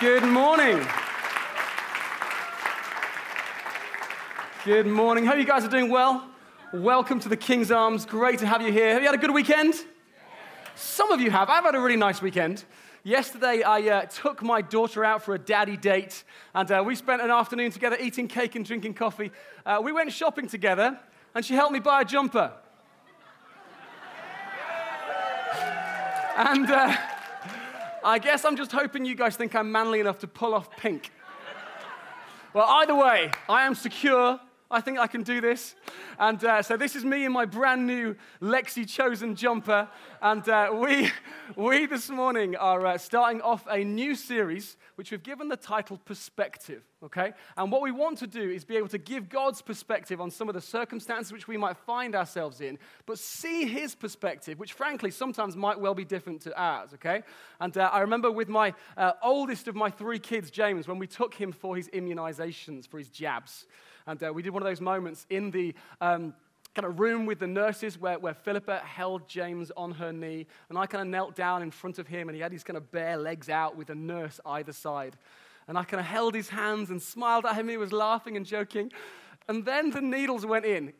Good morning. Good morning. Hope you guys are doing well. Welcome to the King's Arms. Great to have you here. Have you had a good weekend? Some of you have. I've had a really nice weekend. Yesterday, I uh, took my daughter out for a daddy date, and uh, we spent an afternoon together eating cake and drinking coffee. Uh, we went shopping together, and she helped me buy a jumper. and uh, I guess I'm just hoping you guys think I'm manly enough to pull off pink. Well, either way, I am secure. I think I can do this. And uh, so this is me in my brand new Lexi Chosen jumper. And uh, we, we this morning are uh, starting off a new series, which we've given the title Perspective, okay? And what we want to do is be able to give God's perspective on some of the circumstances which we might find ourselves in, but see his perspective, which frankly sometimes might well be different to ours, okay? And uh, I remember with my uh, oldest of my three kids, James, when we took him for his immunizations, for his jabs. And uh, we did one of those moments in the um, kind of room with the nurses where, where Philippa held James on her knee. And I kind of knelt down in front of him, and he had his kind of bare legs out with a nurse either side. And I kind of held his hands and smiled at him. He was laughing and joking. And then the needles went in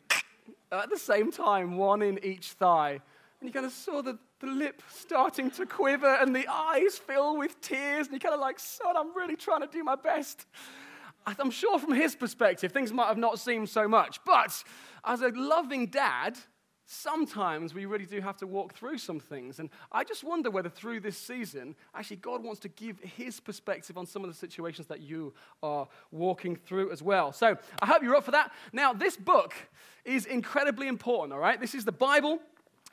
at the same time, one in each thigh. And you kind of saw the, the lip starting to quiver and the eyes fill with tears. And you're kind of like, son, I'm really trying to do my best. I'm sure from his perspective, things might have not seemed so much. But as a loving dad, sometimes we really do have to walk through some things. And I just wonder whether through this season, actually, God wants to give his perspective on some of the situations that you are walking through as well. So I hope you're up for that. Now, this book is incredibly important, all right? This is the Bible.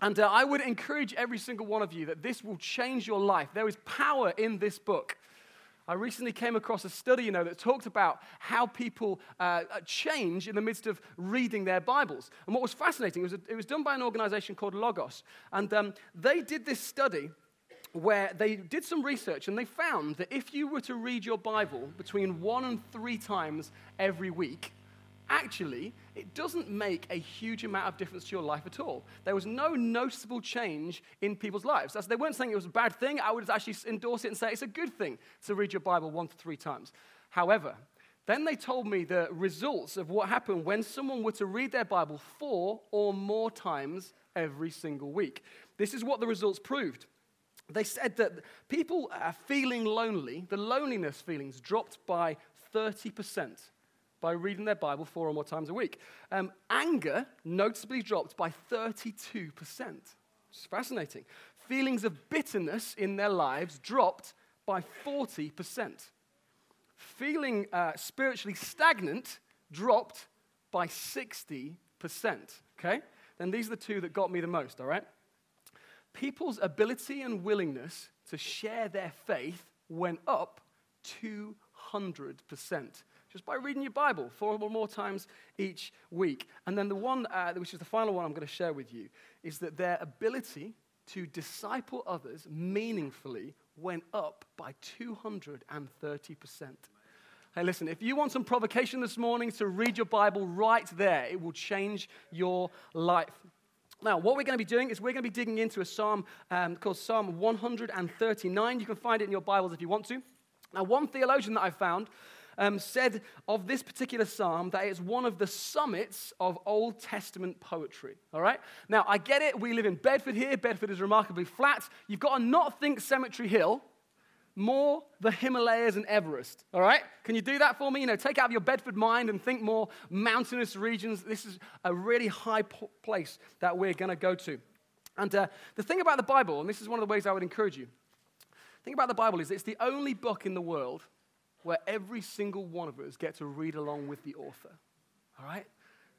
And uh, I would encourage every single one of you that this will change your life. There is power in this book. I recently came across a study, you know, that talked about how people uh, change in the midst of reading their Bibles. And what was fascinating, was, it was done by an organization called Logos. And um, they did this study where they did some research and they found that if you were to read your Bible between one and three times every week, actually, it doesn't make a huge amount of difference to your life at all. There was no noticeable change in people's lives. As they weren't saying it was a bad thing. I would actually endorse it and say it's a good thing to read your Bible one to three times. However, then they told me the results of what happened when someone were to read their Bible four or more times every single week. This is what the results proved. They said that people are feeling lonely, the loneliness feelings dropped by 30% by reading their Bible four or more times a week. Um, anger noticeably dropped by 32%. It's fascinating. Feelings of bitterness in their lives dropped by 40%. Feeling uh, spiritually stagnant dropped by 60%. Okay? Then these are the two that got me the most, all right? People's ability and willingness to share their faith went up 200% just by reading your Bible four or more times each week. And then the one, uh, which is the final one I'm going to share with you, is that their ability to disciple others meaningfully went up by 230%. Hey, listen, if you want some provocation this morning to read your Bible right there, it will change your life. Now, what we're going to be doing is we're going to be digging into a psalm um, called Psalm 139. You can find it in your Bibles if you want to. Now, one theologian that I found um, said of this particular psalm that it's one of the summits of Old Testament poetry. All right? Now, I get it. We live in Bedford here. Bedford is remarkably flat. You've got to not think Cemetery Hill, more the Himalayas and Everest. All right? Can you do that for me? You know, take out your Bedford mind and think more mountainous regions. This is a really high place that we're going to go to. And uh, the thing about the Bible, and this is one of the ways I would encourage you, the thing about the Bible is it's the only book in the world where every single one of us get to read along with the author. All right?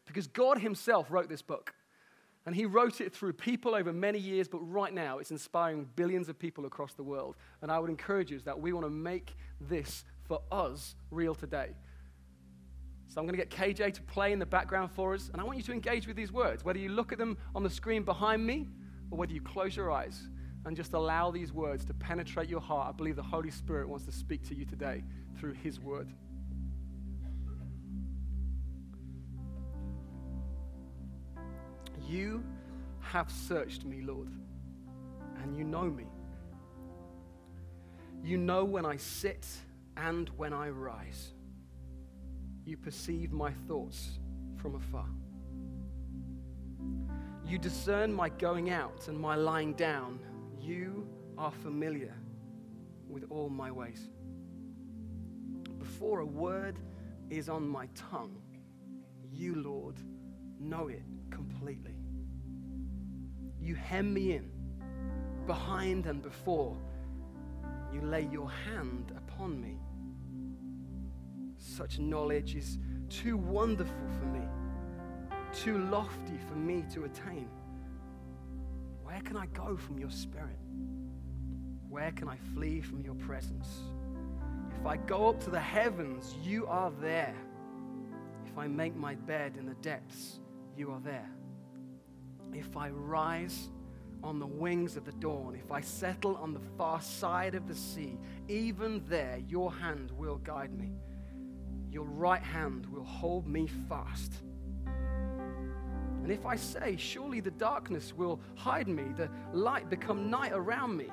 Because God Himself wrote this book. And He wrote it through people over many years, but right now it's inspiring billions of people across the world. And I would encourage you that we want to make this for us real today. So I'm going to get KJ to play in the background for us. And I want you to engage with these words, whether you look at them on the screen behind me or whether you close your eyes and just allow these words to penetrate your heart. I believe the Holy Spirit wants to speak to you today through His Word. You have searched me, Lord, and you know me. You know when I sit and when I rise. You perceive my thoughts from afar. You discern my going out and my lying down. You are familiar with all my ways. Before a word is on my tongue, you, Lord, know it completely. You hem me in, behind and before. You lay your hand upon me. Such knowledge is too wonderful for me, too lofty for me to attain. Where can I go from your spirit? Where can I flee from your presence? If I go up to the heavens, you are there. If I make my bed in the depths, you are there. If I rise on the wings of the dawn, if I settle on the far side of the sea, even there your hand will guide me. Your right hand will hold me fast. And if I say, Surely the darkness will hide me, the light become night around me,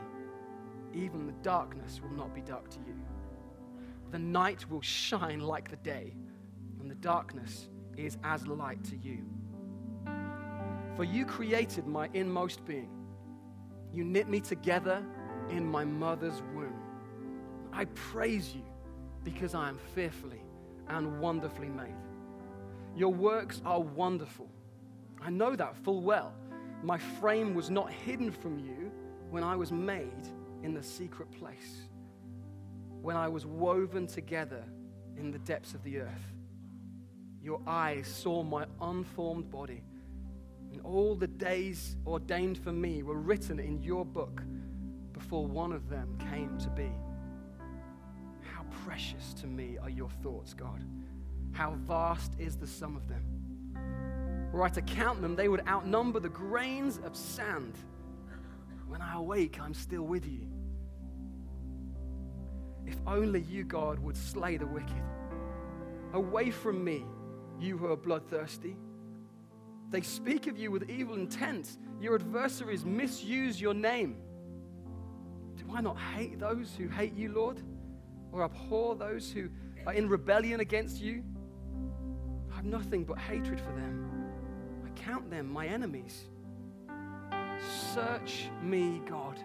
even the darkness will not be dark to you. The night will shine like the day, and the darkness is as light to you. For you created my inmost being. You knit me together in my mother's womb. I praise you because I am fearfully and wonderfully made. Your works are wonderful. I know that full well. My frame was not hidden from you when I was made in the secret place, when I was woven together in the depths of the earth. Your eyes saw my unformed body, and all the days ordained for me were written in your book before one of them came to be. How precious to me are your thoughts, God. How vast is the sum of them. Were I to count them, they would outnumber the grains of sand. When I awake, I'm still with you. If only you, God, would slay the wicked. Away from me, you who are bloodthirsty. They speak of you with evil intent. Your adversaries misuse your name. Do I not hate those who hate you, Lord? Or abhor those who are in rebellion against you? I have nothing but hatred for them. I count them my enemies. Search me, God.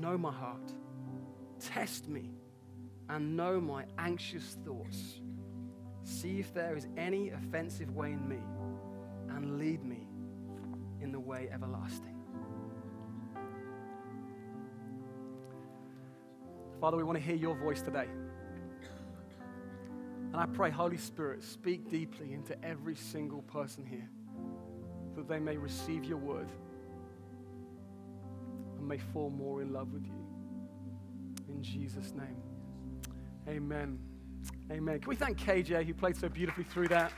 Know my heart. Test me and know my anxious thoughts. See if there is any offensive way in me and lead me in the way everlasting. Father, we want to hear your voice today. And I pray, Holy Spirit, speak deeply into every single person here that they may receive your word and may fall more in love with you. In Jesus' name. Amen. Amen. Can we thank KJ who played so beautifully through that?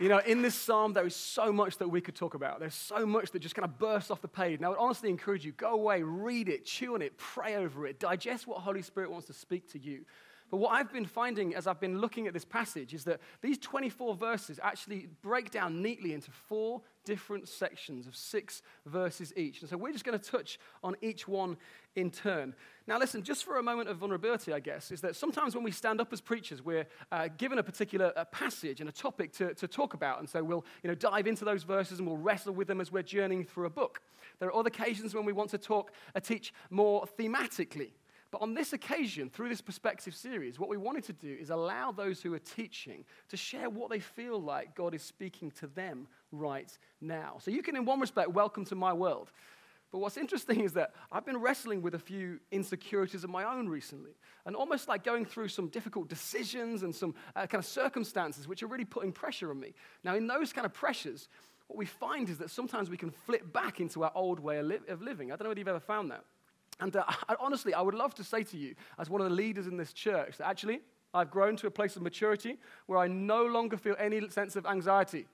You know, in this psalm, there is so much that we could talk about. There's so much that just kind of bursts off the page. And I would honestly encourage you go away, read it, chew on it, pray over it, digest what Holy Spirit wants to speak to you. But what I've been finding as I've been looking at this passage is that these 24 verses actually break down neatly into four different sections of six verses each. And so we're just going to touch on each one in turn. Now, listen, just for a moment of vulnerability, I guess, is that sometimes when we stand up as preachers, we're uh, given a particular uh, passage and a topic to, to talk about. And so we'll you know, dive into those verses and we'll wrestle with them as we're journeying through a book. There are other occasions when we want to talk, uh, teach more thematically. But on this occasion, through this perspective series, what we wanted to do is allow those who are teaching to share what they feel like God is speaking to them right now. So you can, in one respect, welcome to my world. But what's interesting is that I've been wrestling with a few insecurities of my own recently, and almost like going through some difficult decisions and some uh, kind of circumstances which are really putting pressure on me. Now, in those kind of pressures, what we find is that sometimes we can flip back into our old way of, li- of living. I don't know if you've ever found that. And uh, I, honestly, I would love to say to you, as one of the leaders in this church, that actually I've grown to a place of maturity where I no longer feel any sense of anxiety.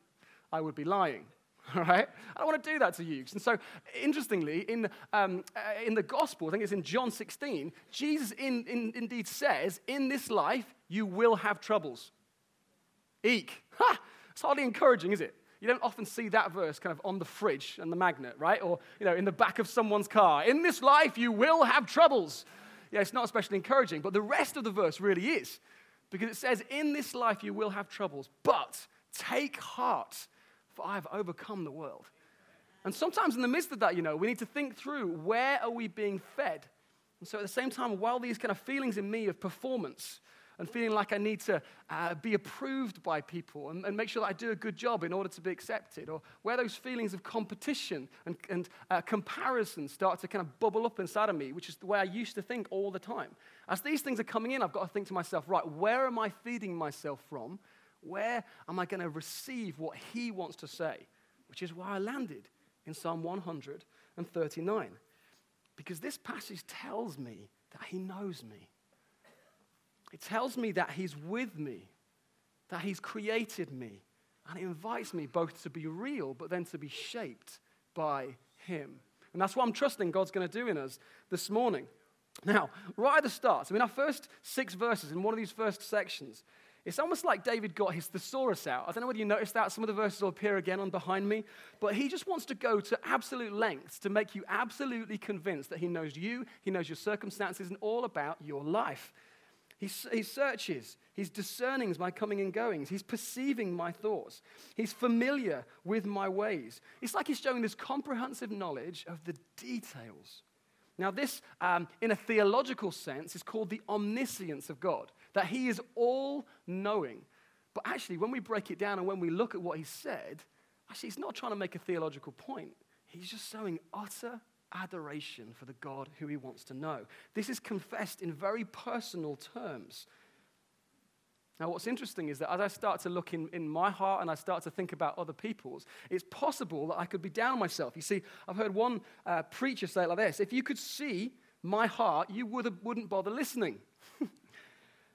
I would be lying. All right? I don't want to do that to you. And so, interestingly, in, um, uh, in the gospel, I think it's in John 16, Jesus in, in, indeed says, In this life, you will have troubles. Eek. Ha! It's hardly encouraging, is it? You don't often see that verse kind of on the fridge and the magnet, right? Or, you know, in the back of someone's car. In this life, you will have troubles. Yeah, it's not especially encouraging, but the rest of the verse really is. Because it says, In this life, you will have troubles, but take heart, for I have overcome the world. And sometimes in the midst of that, you know, we need to think through where are we being fed? And so at the same time, while these kind of feelings in me of performance, and feeling like I need to uh, be approved by people and, and, make sure that I do a good job in order to be accepted, or where those feelings of competition and, and uh, comparison start to kind of bubble up inside of me, which is the way I used to think all the time. As these things are coming in, I've got to think to myself, right, where am I feeding myself from? Where am I going to receive what He wants to say? Which is why I landed in Psalm 139. Because this passage tells me that He knows me. It tells me that He's with me, that He's created me, and it invites me both to be real, but then to be shaped by Him. And that's what I'm trusting God's going to do in us this morning. Now, right at the start, I mean, our first six verses in one of these first sections, it's almost like David got his thesaurus out. I don't know whether you noticed that. Some of the verses will appear again on behind me. But he just wants to go to absolute lengths to make you absolutely convinced that he knows you, he knows your circumstances, and all about your life. He, he searches, he's discerning my coming and goings, he's perceiving my thoughts, he's familiar with my ways. It's like he's showing this comprehensive knowledge of the details. Now, this, um, in a theological sense, is called the omniscience of God, that he is all knowing. But actually, when we break it down and when we look at what he said, actually, he's not trying to make a theological point. He's just showing utter adoration for the God who he wants to know. This is confessed in very personal terms. Now, what's interesting is that as I start to look in, in my heart and I start to think about other people's, it's possible that I could be down myself. You see, I've heard one uh, preacher say it like this If you could see my heart, you would wouldn't bother listening.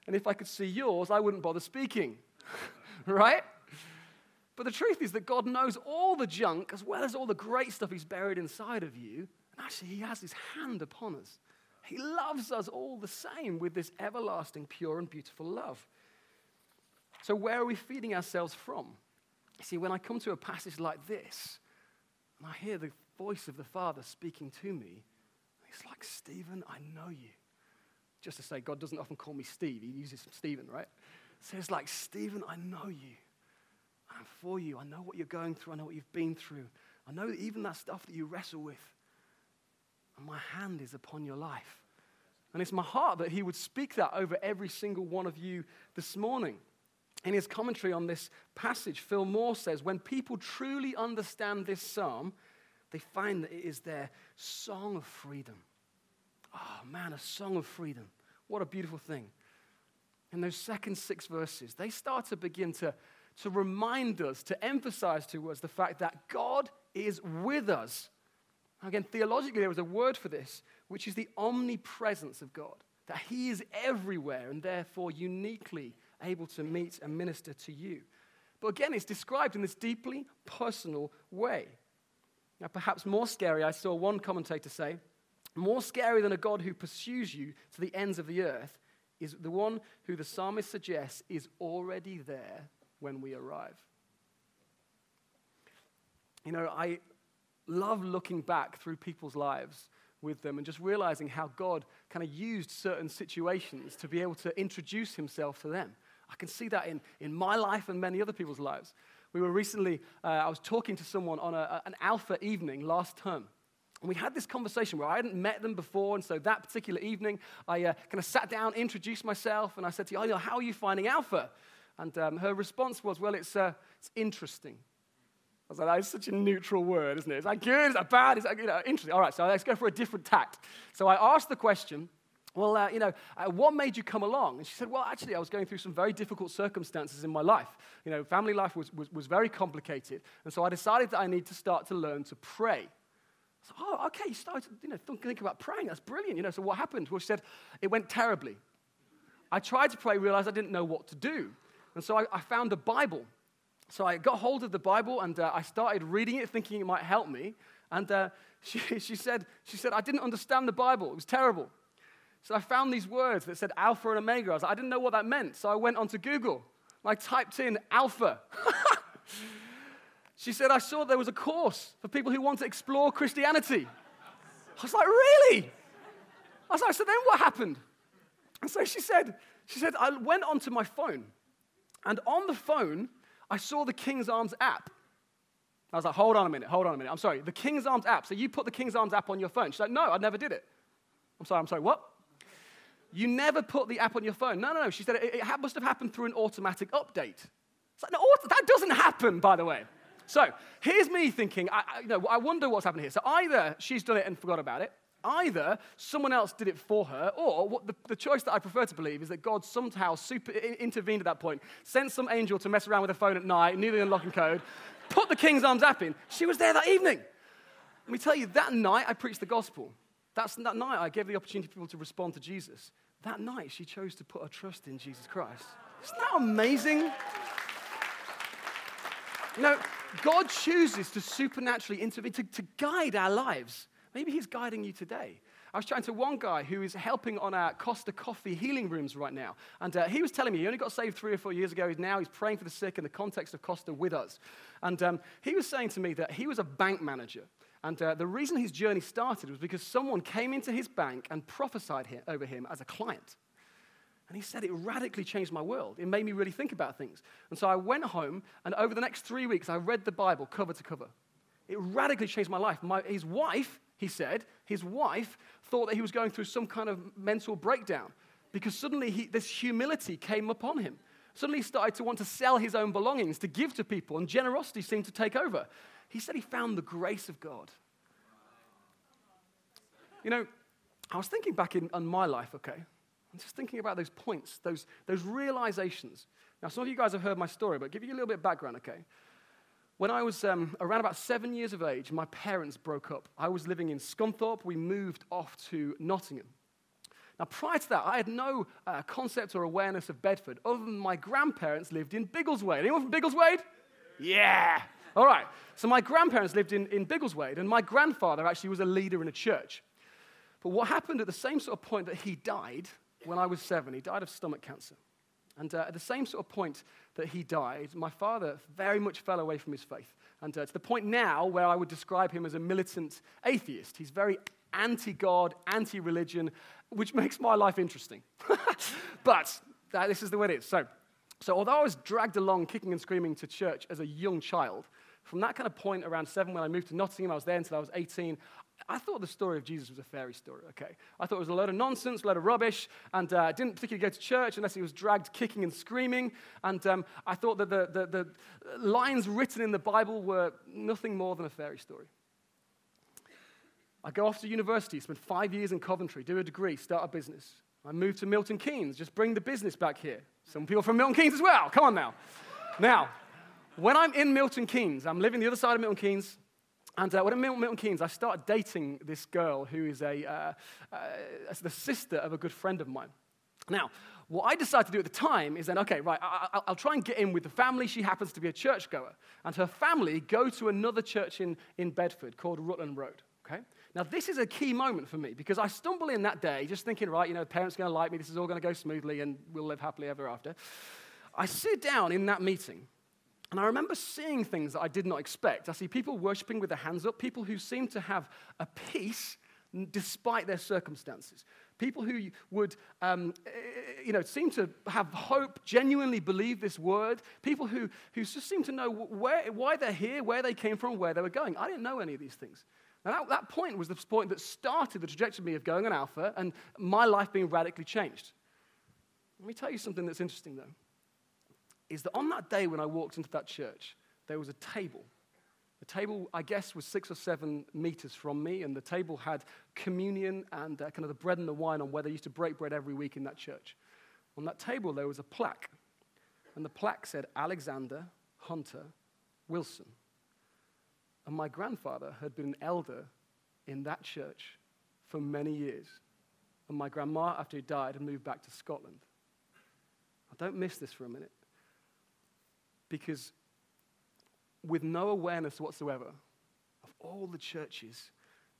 and if I could see yours, I wouldn't bother speaking. right? But the truth is that God knows all the junk as well as all the great stuff He's buried inside of you. Actually, He has His hand upon us. He loves us all the same with this everlasting, pure, and beautiful love. So, where are we feeding ourselves from? See, when I come to a passage like this, and I hear the voice of the Father speaking to me, it's like, Stephen, I know you. Just to say, God doesn't often call me Steve, He uses Stephen, right? So it's like, Stephen, I know you. I'm for you. I know what you're going through. I know what you've been through. I know even that stuff that you wrestle with and my hand is upon your life. And it's my heart that he would speak that over every single one of you this morning. In his commentary on this passage, Phil Moore says when people truly understand this psalm, they find that it is their song of freedom. Oh man, a song of freedom. What a beautiful thing. In those second six verses, they start to begin to, to remind us, to emphasize to us the fact that God is with us Again, theologically, there is a word for this, which is the omnipresence of God, that He is everywhere and therefore uniquely able to meet and minister to you. But again, it's described in this deeply personal way. Now, perhaps more scary, I saw one commentator say, more scary than a God who pursues you to the ends of the earth is the one who the psalmist suggests is already there when we arrive. You know, I, love looking back through people's lives with them and just realizing how God kind of used certain situations to be able to introduce himself to them. I can see that in, in my life and many other people's lives. We were recently, uh, I was talking to someone on a, an alpha evening last term. And we had this conversation where I hadn't met them before. And so that particular evening, I uh, kind of sat down, introduced myself, and I said to you, oh, how are you finding alpha? And um, her response was, well, it's, uh, it's interesting. I was like, that's such a neutral word, isn't it? Is that good? Is that bad? Is that, you know, interesting? All right, so let's go for a different tact. So I asked the question, well, uh, you know, uh, what made you come along? And she said, well, actually, I was going through some very difficult circumstances in my life. You know, family life was, was, was very complicated. And so I decided that I need to start to learn to pray. So, oh, okay, you started, you know, think about praying. That's brilliant. You know, so what happened? Well, she said, it went terribly. I tried to pray, realized I didn't know what to do. And so I, I found a Bible so I got hold of the Bible and uh, I started reading it, thinking it might help me. And uh, she, she, said, she said, I didn't understand the Bible. It was terrible. So I found these words that said Alpha and Omega. I was like, I didn't know what that meant. So I went onto Google. And I typed in Alpha. She said, I saw there was a course for people who want to explore Christianity. I was like, Really? I was like, So then what happened? And so she said, she said, I went onto my phone, and on the phone, I saw the King's Arms app. I was like, hold on a minute, hold on a minute. I'm sorry, the King's Arms app. So you put the King's Arms app on your phone. She's like, no, I never did it. I'm sorry, I'm sorry, what? You never put the app on your phone. No, no, no. She said it, it must have happened through an automatic update. It's like, no, that doesn't happen, by the way. So here's me thinking, I, I, you know, I wonder what's happened here. So either she's done it and forgot about it, either someone else did it for her, or what the, the choice that I prefer to believe is that God somehow super, intervened at that point, sent some angel to mess around with her phone at night, knew the unlocking code, put the King's Arms app in. She was there that evening. Let me tell you, that night I preached the gospel. That's, that night I gave the opportunity for people to respond to Jesus. That night she chose to put her trust in Jesus Christ. Isn't that amazing? You know, God chooses to supernaturally intervene, to, to guide our lives. Maybe He's guiding you today. I was chatting to one guy who is helping on our Costa Coffee healing rooms right now. And uh, he was telling me he only got saved three or four years ago. He's now he's praying for the sick in the context of Costa with us. And um, he was saying to me that he was a bank manager. And uh, the reason his journey started was because someone came into his bank and prophesied him, over him as a client. And he said, It radically changed my world. It made me really think about things. And so I went home, and over the next three weeks, I read the Bible cover to cover. It radically changed my life. My, his wife, he said, his wife thought that he was going through some kind of mental breakdown because suddenly he, this humility came upon him. Suddenly he started to want to sell his own belongings, to give to people, and generosity seemed to take over. He said he found the grace of God. You know, I was thinking back in, on my life, okay? I'm just thinking about those points, those, those realizations. Now, some of you guys have heard my story, but give you a little bit of background, okay? When I was um, around about seven years of age, my parents broke up. I was living in Scunthorpe. We moved off to Nottingham. Now, prior to that, I had no uh, concept or awareness of Bedford, other than my grandparents lived in Biggleswade. Anyone from Biggleswade? Yeah. All right. So, my grandparents lived in, in Biggleswade, and my grandfather actually was a leader in a church. But what happened at the same sort of point that he died when I was seven, he died of stomach cancer. And uh, at the same sort of point that he died, my father very much fell away from his faith. And uh, to the point now where I would describe him as a militant atheist. He's very anti God, anti religion, which makes my life interesting. but uh, this is the way it is. So, so, although I was dragged along kicking and screaming to church as a young child, from that kind of point around seven when I moved to Nottingham, I was there until I was 18, I thought the story of Jesus was a fairy story, okay? I thought it was a load of nonsense, a load of rubbish, and uh, didn't particularly go to church unless he was dragged kicking and screaming. And um, I thought that the, the, the lines written in the Bible were nothing more than a fairy story. I go off to university, spend five years in Coventry, do a degree, start a business. I move to Milton Keynes, just bring the business back here. Some people from Milton Keynes as well. Come on now. now, when I'm in Milton Keynes, I'm living the other side of Milton Keynes. And uh, when I'm in Milton Keynes, I started dating this girl who is a, uh, uh, the sister of a good friend of mine. Now, what I decided to do at the time is then, okay, right, I, will try and get in with the family. She happens to be a churchgoer. And her family go to another church in, in Bedford called Rutland Road, okay? Now, this is a key moment for me because I stumble in that day just thinking, right, you know, parents are going to like me. This is all going to go smoothly and we'll live happily ever after. I sit down in that meeting and I remember seeing things that I did not expect. I see people worshiping with their hands up, people who seem to have a peace despite their circumstances. People who would, um, eh, you know, seem to have hope, genuinely believe this word. People who, who just seem to know where, why they're here, where they came from, where they were going. I didn't know any of these things. Now, that, that point was the point that started the trajectory of me of going on Alpha and my life being radically changed. Let me tell you something that's interesting, though is that on that day when I walked into that church, there was a table. The table, I guess, was six or seven meters from me, and the table had communion and uh, kind of the bread and the wine on where they used to break bread every week in that church. On that table, there was a plaque, and the plaque said Alexander Hunter Wilson. And my grandfather had been an elder in that church for many years. And my grandma, after he died, had moved back to Scotland. I don't miss this for a minute. Because with no awareness whatsoever of all the churches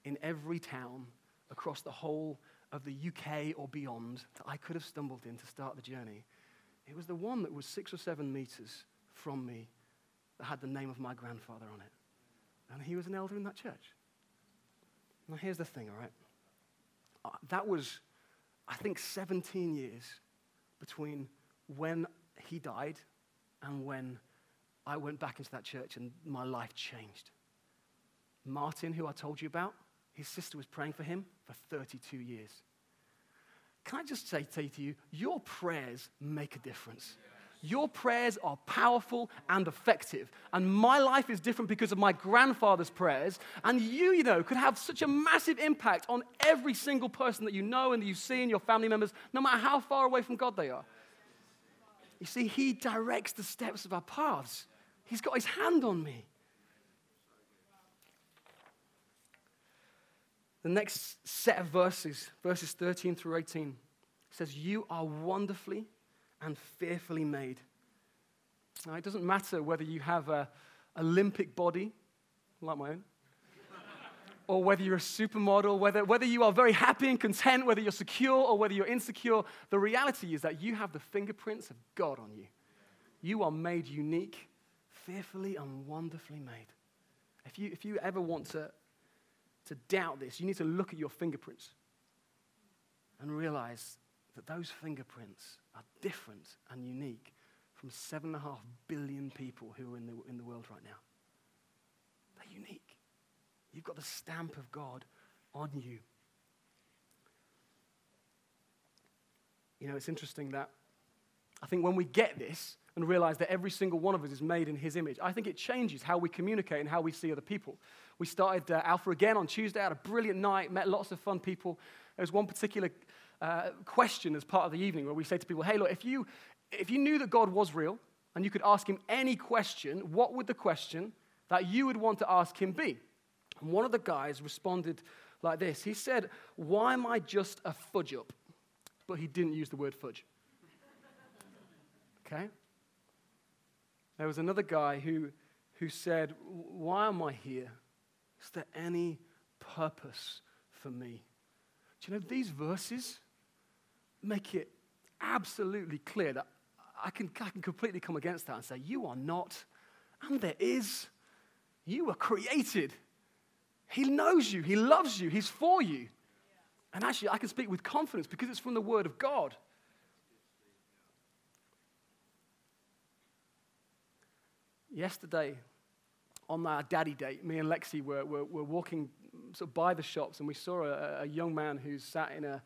in every town across the whole of the UK or beyond that I could have stumbled in to start the journey, it was the one that was six or seven meters from me that had the name of my grandfather on it. And he was an elder in that church. Now, here's the thing, all right? Uh, that was, I think, 17 years between when he died and when I went back into that church and my life changed. Martin, who I told you about, his sister was praying for him for 32 years. Can I just say, say to you, your prayers make a difference. Your prayers are powerful and effective. And my life is different because of my grandfather's prayers. And you, you know, could have such a massive impact on every single person that you know and that you see in your family members, no matter how far away from God they are. You see, He directs the steps of our paths, He's got His hand on me. The next set of verses, verses 13 through 18, says, You are wonderfully and fearfully made. Now, it doesn't matter whether you have a Olympic body, like my own, or whether you're a supermodel, whether, whether you are very happy and content, whether you're secure or whether you're insecure, the reality is that you have the fingerprints of God on you. You are made unique, fearfully and wonderfully made. If you, if you ever want to, to doubt this, you need to look at your fingerprints and realize that those fingerprints are different and unique from seven and a half billion people who are in the, in the world right now. They're unique. You've got the stamp of God on you. You know, it's interesting that I think when we get this and realize that every single one of us is made in His image, I think it changes how we communicate and how we see other people. We started uh, Alpha again on Tuesday, had a brilliant night, met lots of fun people. There was one particular uh, question as part of the evening where we say to people, hey, look, if you, if you knew that God was real and you could ask him any question, what would the question that you would want to ask him be? And one of the guys responded like this He said, Why am I just a fudge up? But he didn't use the word fudge. Okay? There was another guy who, who said, Why am I here? Is there any purpose for me? Do you know these verses make it absolutely clear that I can, I can completely come against that and say, You are not, and there is. You were created. He knows you, He loves you, He's for you. And actually, I can speak with confidence because it's from the Word of God. Yesterday, on our daddy date, me and Lexi were, were, were walking sort of by the shops and we saw a, a young man who's sat in a,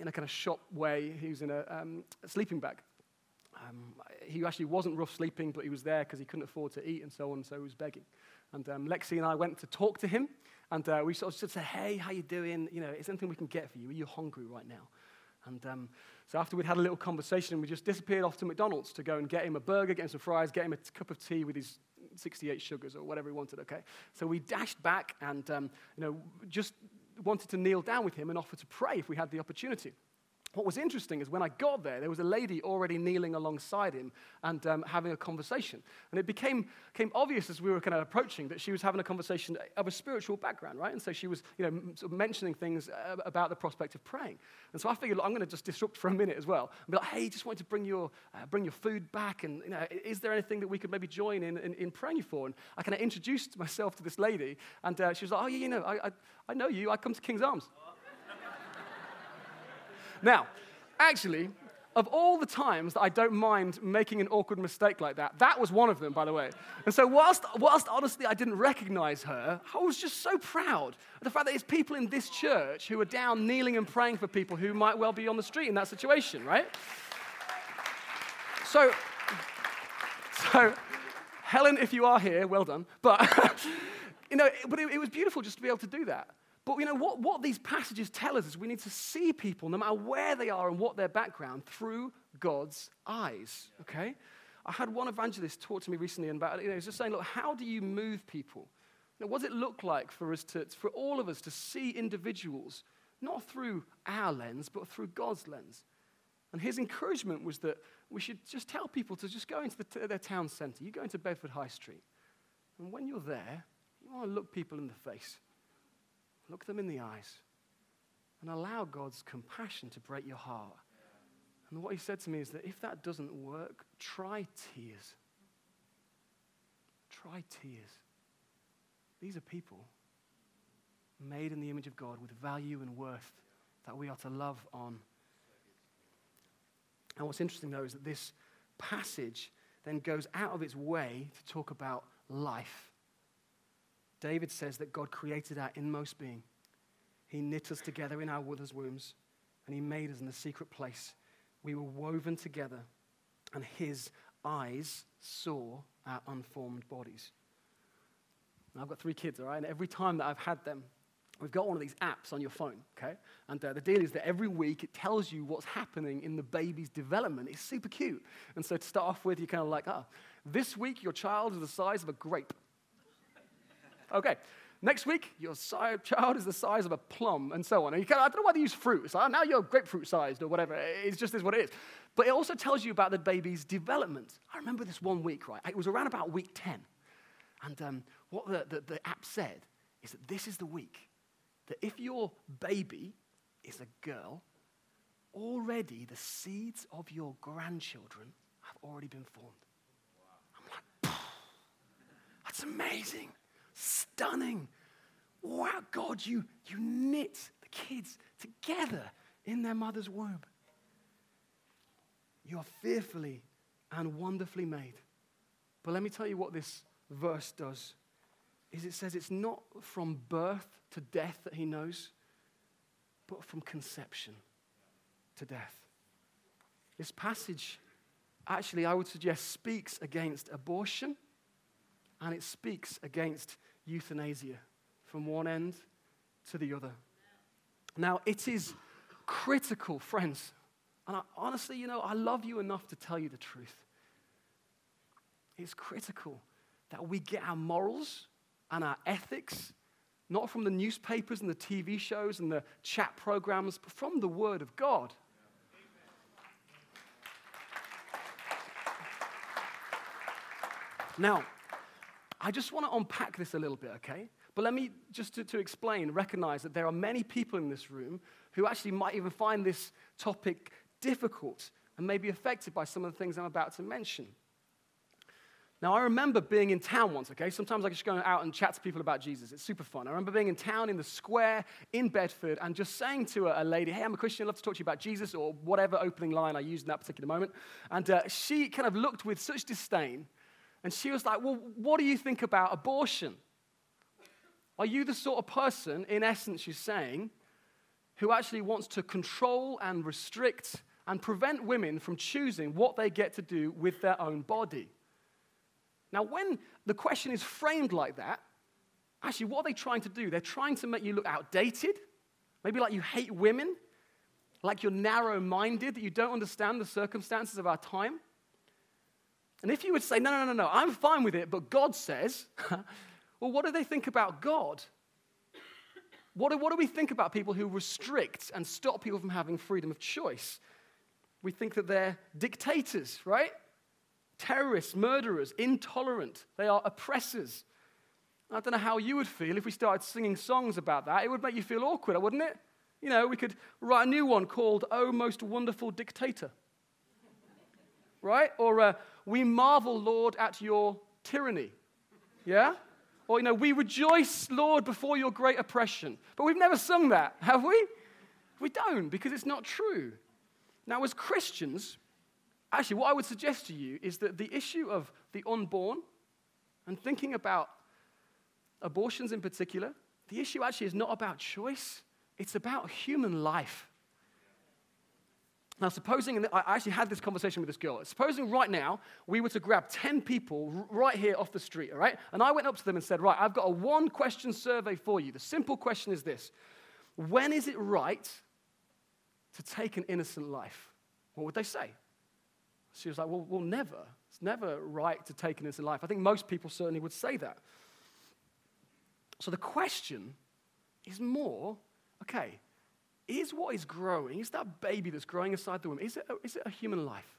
in a kind of shop way. He was in a, um, a sleeping bag. Um, he actually wasn't rough sleeping, but he was there because he couldn't afford to eat and so on, so he was begging. And um, Lexi and I went to talk to him, and uh, we sort of just said, "Hey, how you doing? You know, is anything we can get for you? Are you hungry right now?" And um, so after we'd had a little conversation, we just disappeared off to McDonald's to go and get him a burger, get him some fries, get him a cup of tea with his 68 sugars or whatever he wanted. Okay, so we dashed back and um, you know just wanted to kneel down with him and offer to pray if we had the opportunity. What was interesting is when I got there, there was a lady already kneeling alongside him and um, having a conversation. And it became, became obvious as we were kind of approaching that she was having a conversation of a spiritual background, right? And so she was you know, sort of mentioning things uh, about the prospect of praying. And so I figured, I'm going to just disrupt for a minute as well and be like, hey, just wanted to bring your, uh, bring your food back. And you know, is there anything that we could maybe join in, in, in praying for? And I kind of introduced myself to this lady. And uh, she was like, oh, yeah, you know, I, I, I know you. I come to King's Arms. Now, actually, of all the times that I don't mind making an awkward mistake like that, that was one of them, by the way. And so, whilst, whilst honestly I didn't recognize her, I was just so proud of the fact that it's people in this church who are down kneeling and praying for people who might well be on the street in that situation, right? So, so Helen, if you are here, well done. But, you know, but it, it was beautiful just to be able to do that. But you know what, what these passages tell us is we need to see people, no matter where they are and what their background, through God's eyes. Okay? I had one evangelist talk to me recently about, you know, he was just saying, look, how do you move people? You know, what does it look like for us to, for all of us to see individuals, not through our lens, but through God's lens? And his encouragement was that we should just tell people to just go into the, their town centre. You go into Bedford High Street. And when you're there, you want to look people in the face. Look them in the eyes and allow God's compassion to break your heart. And what he said to me is that if that doesn't work, try tears. Try tears. These are people made in the image of God with value and worth that we are to love on. And what's interesting, though, is that this passage then goes out of its way to talk about life. David says that God created our inmost being. He knit us together in our mother's wombs, and He made us in the secret place. We were woven together, and His eyes saw our unformed bodies. And I've got three kids, all right? And every time that I've had them, we've got one of these apps on your phone, okay? And uh, the deal is that every week it tells you what's happening in the baby's development. It's super cute. And so to start off with, you're kind of like, ah, oh, this week your child is the size of a grape. Okay. Next week, your child is the size of a plum, and so on. And I don't know why they use fruit. It's like, now you're grapefruit sized or whatever. It just is what it is. But it also tells you about the baby's development. I remember this one week, right? It was around about week 10. And um, what the, the, the app said is that this is the week that if your baby is a girl, already the seeds of your grandchildren have already been formed. I'm like, that's amazing, stunning. Wow, God, you, you knit the kids together in their mother's womb. You are fearfully and wonderfully made. But let me tell you what this verse does is it says it's not from birth to death that he knows, but from conception to death. This passage actually, I would suggest, speaks against abortion and it speaks against euthanasia from one end to the other. Now, it is critical, friends. And I, honestly, you know, I love you enough to tell you the truth. It's critical that we get our morals and our ethics not from the newspapers and the TV shows and the chat programs, but from the Word of God. Now, I just want to unpack this a little bit, okay? But let me just to, to, explain, recognize that there are many people in this room who actually might even find this topic difficult and may be affected by some of the things I'm about to mention. Now, I remember being in town once, okay? Sometimes I just go out and chat to people about Jesus. It's super fun. I remember being in town in the square in Bedford and just saying to a, lady, Hey, I'm a Christian, I'd love to talk to you about Jesus, or whatever opening line I used in that particular moment. And uh, she kind of looked with such disdain, and she was like, Well, what do you think about abortion? Are you the sort of person, in essence, she's saying, who actually wants to control and restrict and prevent women from choosing what they get to do with their own body? Now, when the question is framed like that, actually, what are they trying to do? They're trying to make you look outdated, maybe like you hate women, like you're narrow minded, that you don't understand the circumstances of our time. And if you would say, no, no, no, no, I'm fine with it, but God says, well, what do they think about God? What do, what do we think about people who restrict and stop people from having freedom of choice? We think that they're dictators, right? terrorists, murderers, intolerant. They are oppressors. I don't know how you would feel if we started singing songs about that. It would make you feel awkward, wouldn't it? You know, we could write a new one called Oh Most Wonderful Dictator. right? Or uh, We Marvel, Lord, at Your Tyranny. Yeah? Or, you know, We Rejoice, Lord, before Your great oppression. But we've never sung that, have we? We don't, because it's not true. Now, as Christians, Actually, what I would suggest to you is that the issue of the unborn and thinking about abortions in particular, the issue actually is not about choice, it's about human life. Now, supposing, I actually had this conversation with this girl, supposing right now we were to grab 10 people right here off the street, all right? And I went up to them and said, Right, I've got a one question survey for you. The simple question is this When is it right to take an innocent life? What would they say? She was like, well, well, never. It's never right to take an innocent life. I think most people certainly would say that. So the question is more okay, is what is growing, is that baby that's growing inside the womb, is it a, is it a human life?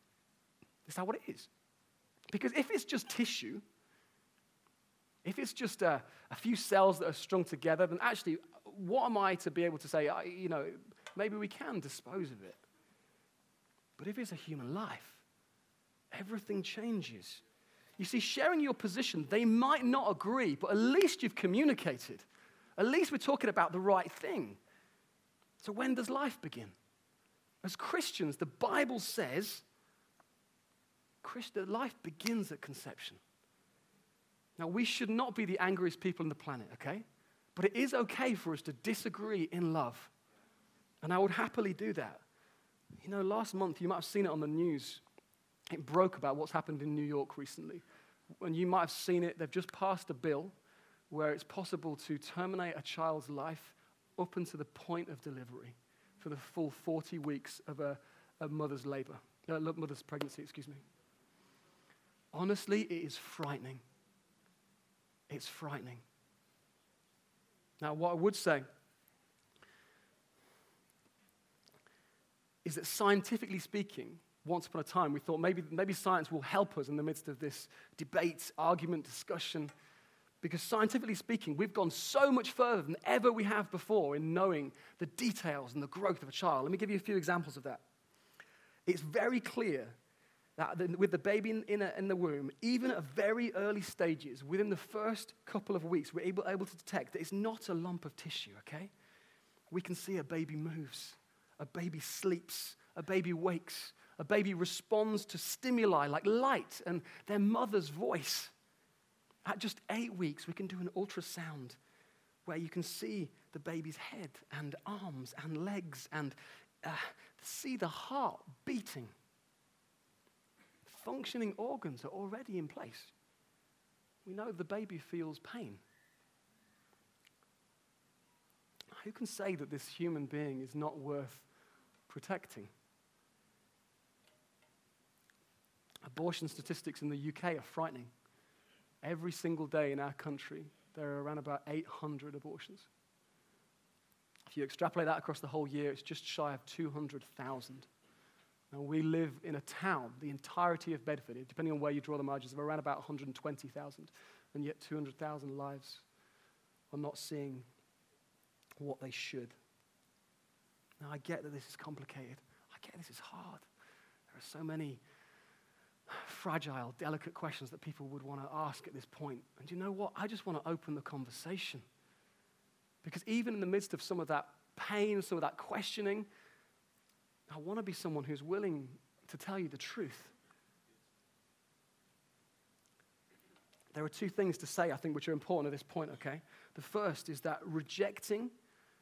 Is that what it is? Because if it's just tissue, if it's just a, a, few cells that are strung together, then actually, what am I to be able to say, you know, maybe we can dispose of it? But if it's a human life, everything changes. You see, sharing your position, they might not agree, but at least you've communicated. At least we're talking about the right thing. So, when does life begin? As Christians, the Bible says Christian, life begins at conception. Now, we should not be the angriest people on the planet, okay? But it is okay for us to disagree in love. And I would happily do that. You know, last month, you might have seen it on the news. It broke about what's happened in New York recently. And you might have seen it. They've just passed a bill where it's possible to terminate a child's life up until the point of delivery for the full 40 weeks of a, a mother's labor, uh, mother's pregnancy, excuse me. Honestly, it is frightening. It's frightening. Now, what I would say is that scientifically speaking, once upon a time, we thought maybe, maybe science will help us in the midst of this debate, argument, discussion. Because scientifically speaking, we've gone so much further than ever we have before in knowing the details and the growth of a child. Let me give you a few examples of that. It's very clear that with the baby in, a, in, the womb, even at very early stages, within the first couple of weeks, we're able, able to detect that it's not a lump of tissue, okay? We can see a baby moves a baby sleeps, a baby wakes, a baby responds to stimuli like light and their mother's voice. At just eight weeks, we can do an ultrasound where you can see the baby's head and arms and legs and uh, see the heart beating. Functioning organs are already in place. We know the baby feels pain. Who can say that this human being is not worth protecting. Abortion statistics in the UK are frightening. Every single day in our country, there are around about 800 abortions. If you extrapolate that across the whole year, it's just shy of 200,000. Now, we live in a town, the entirety of Bedford, depending on where you draw the margins, of around about 120,000. And yet, 200,000 lives are not seeing what they should. Now, I get that this is complicated. I get this is hard. There are so many fragile, delicate questions that people would want to ask at this point. And you know what? I just want to open the conversation. Because even in the midst of some of that pain, some of that questioning, I want to be someone who's willing to tell you the truth. There are two things to say, I think, which are important at this point, okay? The first is that rejecting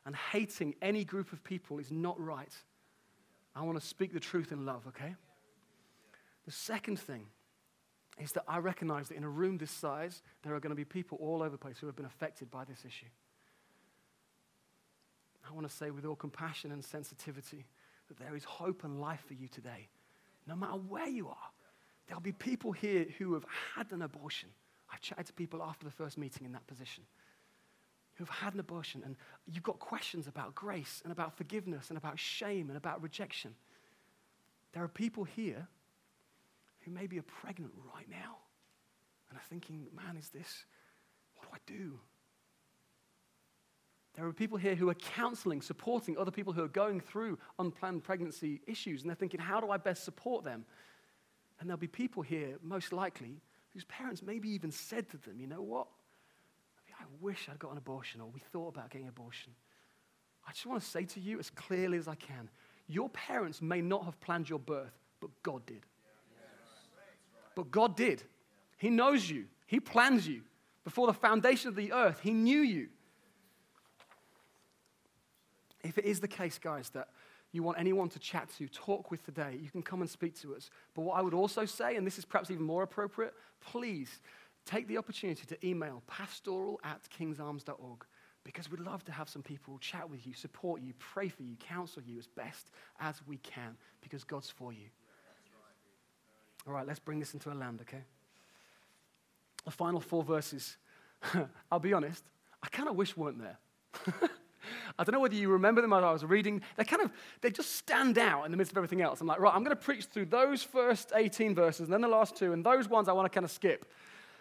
and hating any group of people is not right. I want to speak the truth in love, okay? The second thing is that I recognize that in a room this size, there are going to be people all over the place who have been affected by this issue. I want to say with all compassion and sensitivity that there is hope and life for you today. No matter where you are, there'll be people here who have had an abortion. I've chatted to people after the first meeting in that position who've had an abortion and you've got questions about grace and about forgiveness and about shame and about rejection. There are people here who maybe are pregnant right now and are thinking, man, is this, what do I do? There are people here who are counseling, supporting other people who are going through unplanned pregnancy issues, and they're thinking, how do I best support them? And there'll be people here, most likely, whose parents maybe even said to them, you know what? I wish I'd got an abortion or we thought about getting an abortion. I just want to say to you as clearly as I can your parents may not have planned your birth, but God did. But God did. He knows you, He plans you. Before the foundation of the earth, He knew you. If it is the case, guys, that you want anyone to chat to, talk with today, you can come and speak to us. But what I would also say, and this is perhaps even more appropriate, please take the opportunity to email pastoral at kingsarms.org because we'd love to have some people chat with you, support you, pray for you, counsel you as best as we can because God's for you. All right, let's bring this into a land, okay? The final four verses, I'll be honest, I kind of wish weren't there. I don't know whether you remember them as I was reading. They kind of, they just stand out in the midst of everything else. I'm like, right, I'm going to preach through those first 18 verses and then the last two, and those ones I want to kind of skip.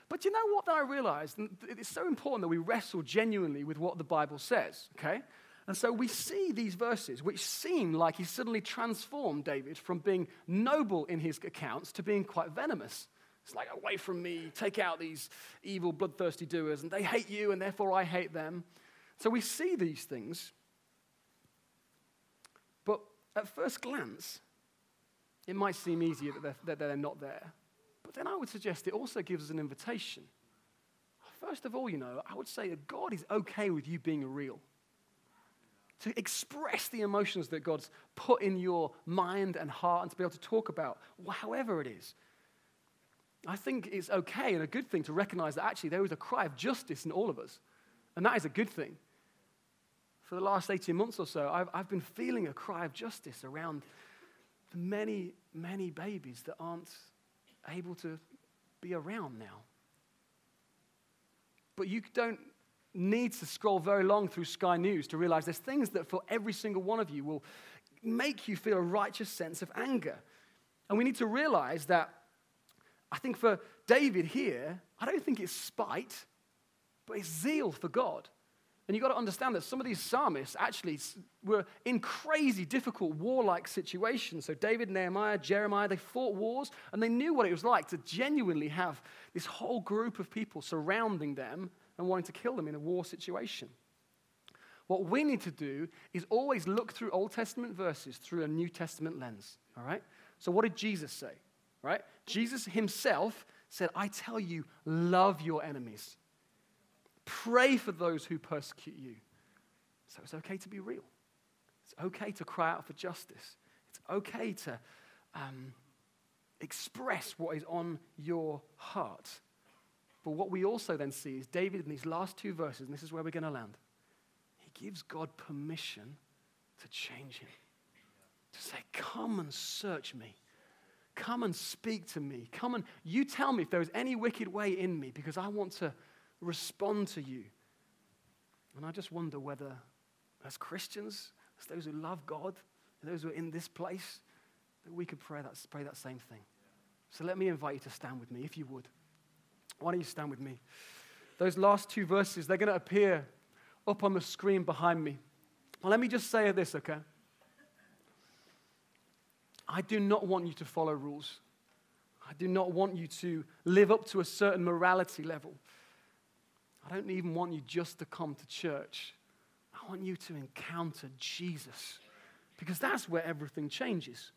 But you know what I realized? It's so important that we wrestle genuinely with what the Bible says, okay? And so we see these verses, which seem like he suddenly transformed David from being noble in his accounts to being quite venomous. It's like, away from me, take out these evil, bloodthirsty doers, and they hate you, and therefore I hate them. So we see these things. But at first glance, it might seem easier that they're, that they're not there. But then I would suggest it also gives us an invitation. First of all, you know, I would say that God is okay with you being real. To express the emotions that God's put in your mind and heart and to be able to talk about, however it is. I think it's okay and a good thing to recognize that actually there is a cry of justice in all of us. And that is a good thing. For the last 18 months or so, I've, I've been feeling a cry of justice around the many, many babies that aren't able to be around now. But you don't need to scroll very long through Sky News to realize there's things that for every single one of you will make you feel a righteous sense of anger. And we need to realize that I think for David here, I don't think it's spite, but it's zeal for God. And you've got to understand that some of these psalmists actually were in crazy, difficult, warlike situations. So, David, Nehemiah, Jeremiah, they fought wars and they knew what it was like to genuinely have this whole group of people surrounding them and wanting to kill them in a war situation. What we need to do is always look through Old Testament verses through a New Testament lens. All right? So, what did Jesus say? Right? Jesus himself said, I tell you, love your enemies. Pray for those who persecute you. So it's okay to be real. It's okay to cry out for justice. It's okay to um, express what is on your heart. But what we also then see is David in these last two verses, and this is where we're going to land. He gives God permission to change him, to say, Come and search me. Come and speak to me. Come and you tell me if there is any wicked way in me because I want to respond to you. And I just wonder whether, as Christians, as those who love God, those who are in this place, that we could pray that, pray that same thing. So let me invite you to stand with me, if you would. Why don't you stand with me? Those last two verses, they're going to appear up on the screen behind me. Well, let me just say this, okay? I do not want you to follow rules. I do not want you to live up to a certain morality level. I don't even want you just to come to church. I want you to encounter Jesus because that's where everything changes.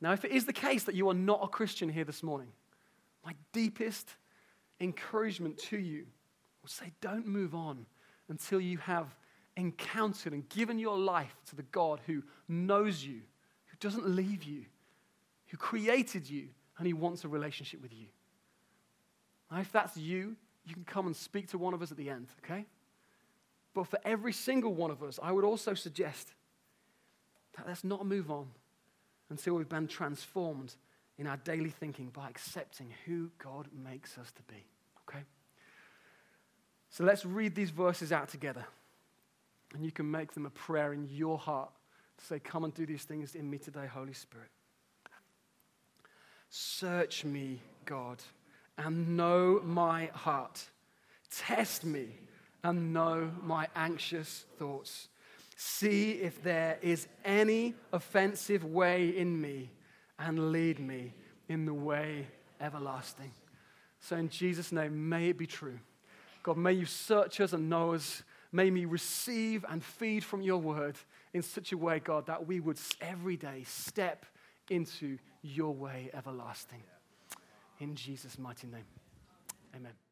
Now, if it is the case that you are not a Christian here this morning, my deepest encouragement to you will say, don't move on until you have encountered and given your life to the God who knows you, who doesn't leave you, who created you, and he wants a relationship with you. Now, if that's you, you can come and speak to one of us at the end, okay? But for every single one of us, I would also suggest that let's not move on until we've been transformed in our daily thinking by accepting who God makes us to be, okay? So let's read these verses out together. And you can make them a prayer in your heart to say, Come and do these things in me today, Holy Spirit. Search me, God and know my heart. Test me and know my anxious thoughts. See if there is any offensive way in me and lead me in the way everlasting. So, in Jesus' name, may it be true. God, may you search us and know us. May me receive and feed from your word in such a way, God, that we would every day step into your way everlasting. In Jesus' mighty name. Amen.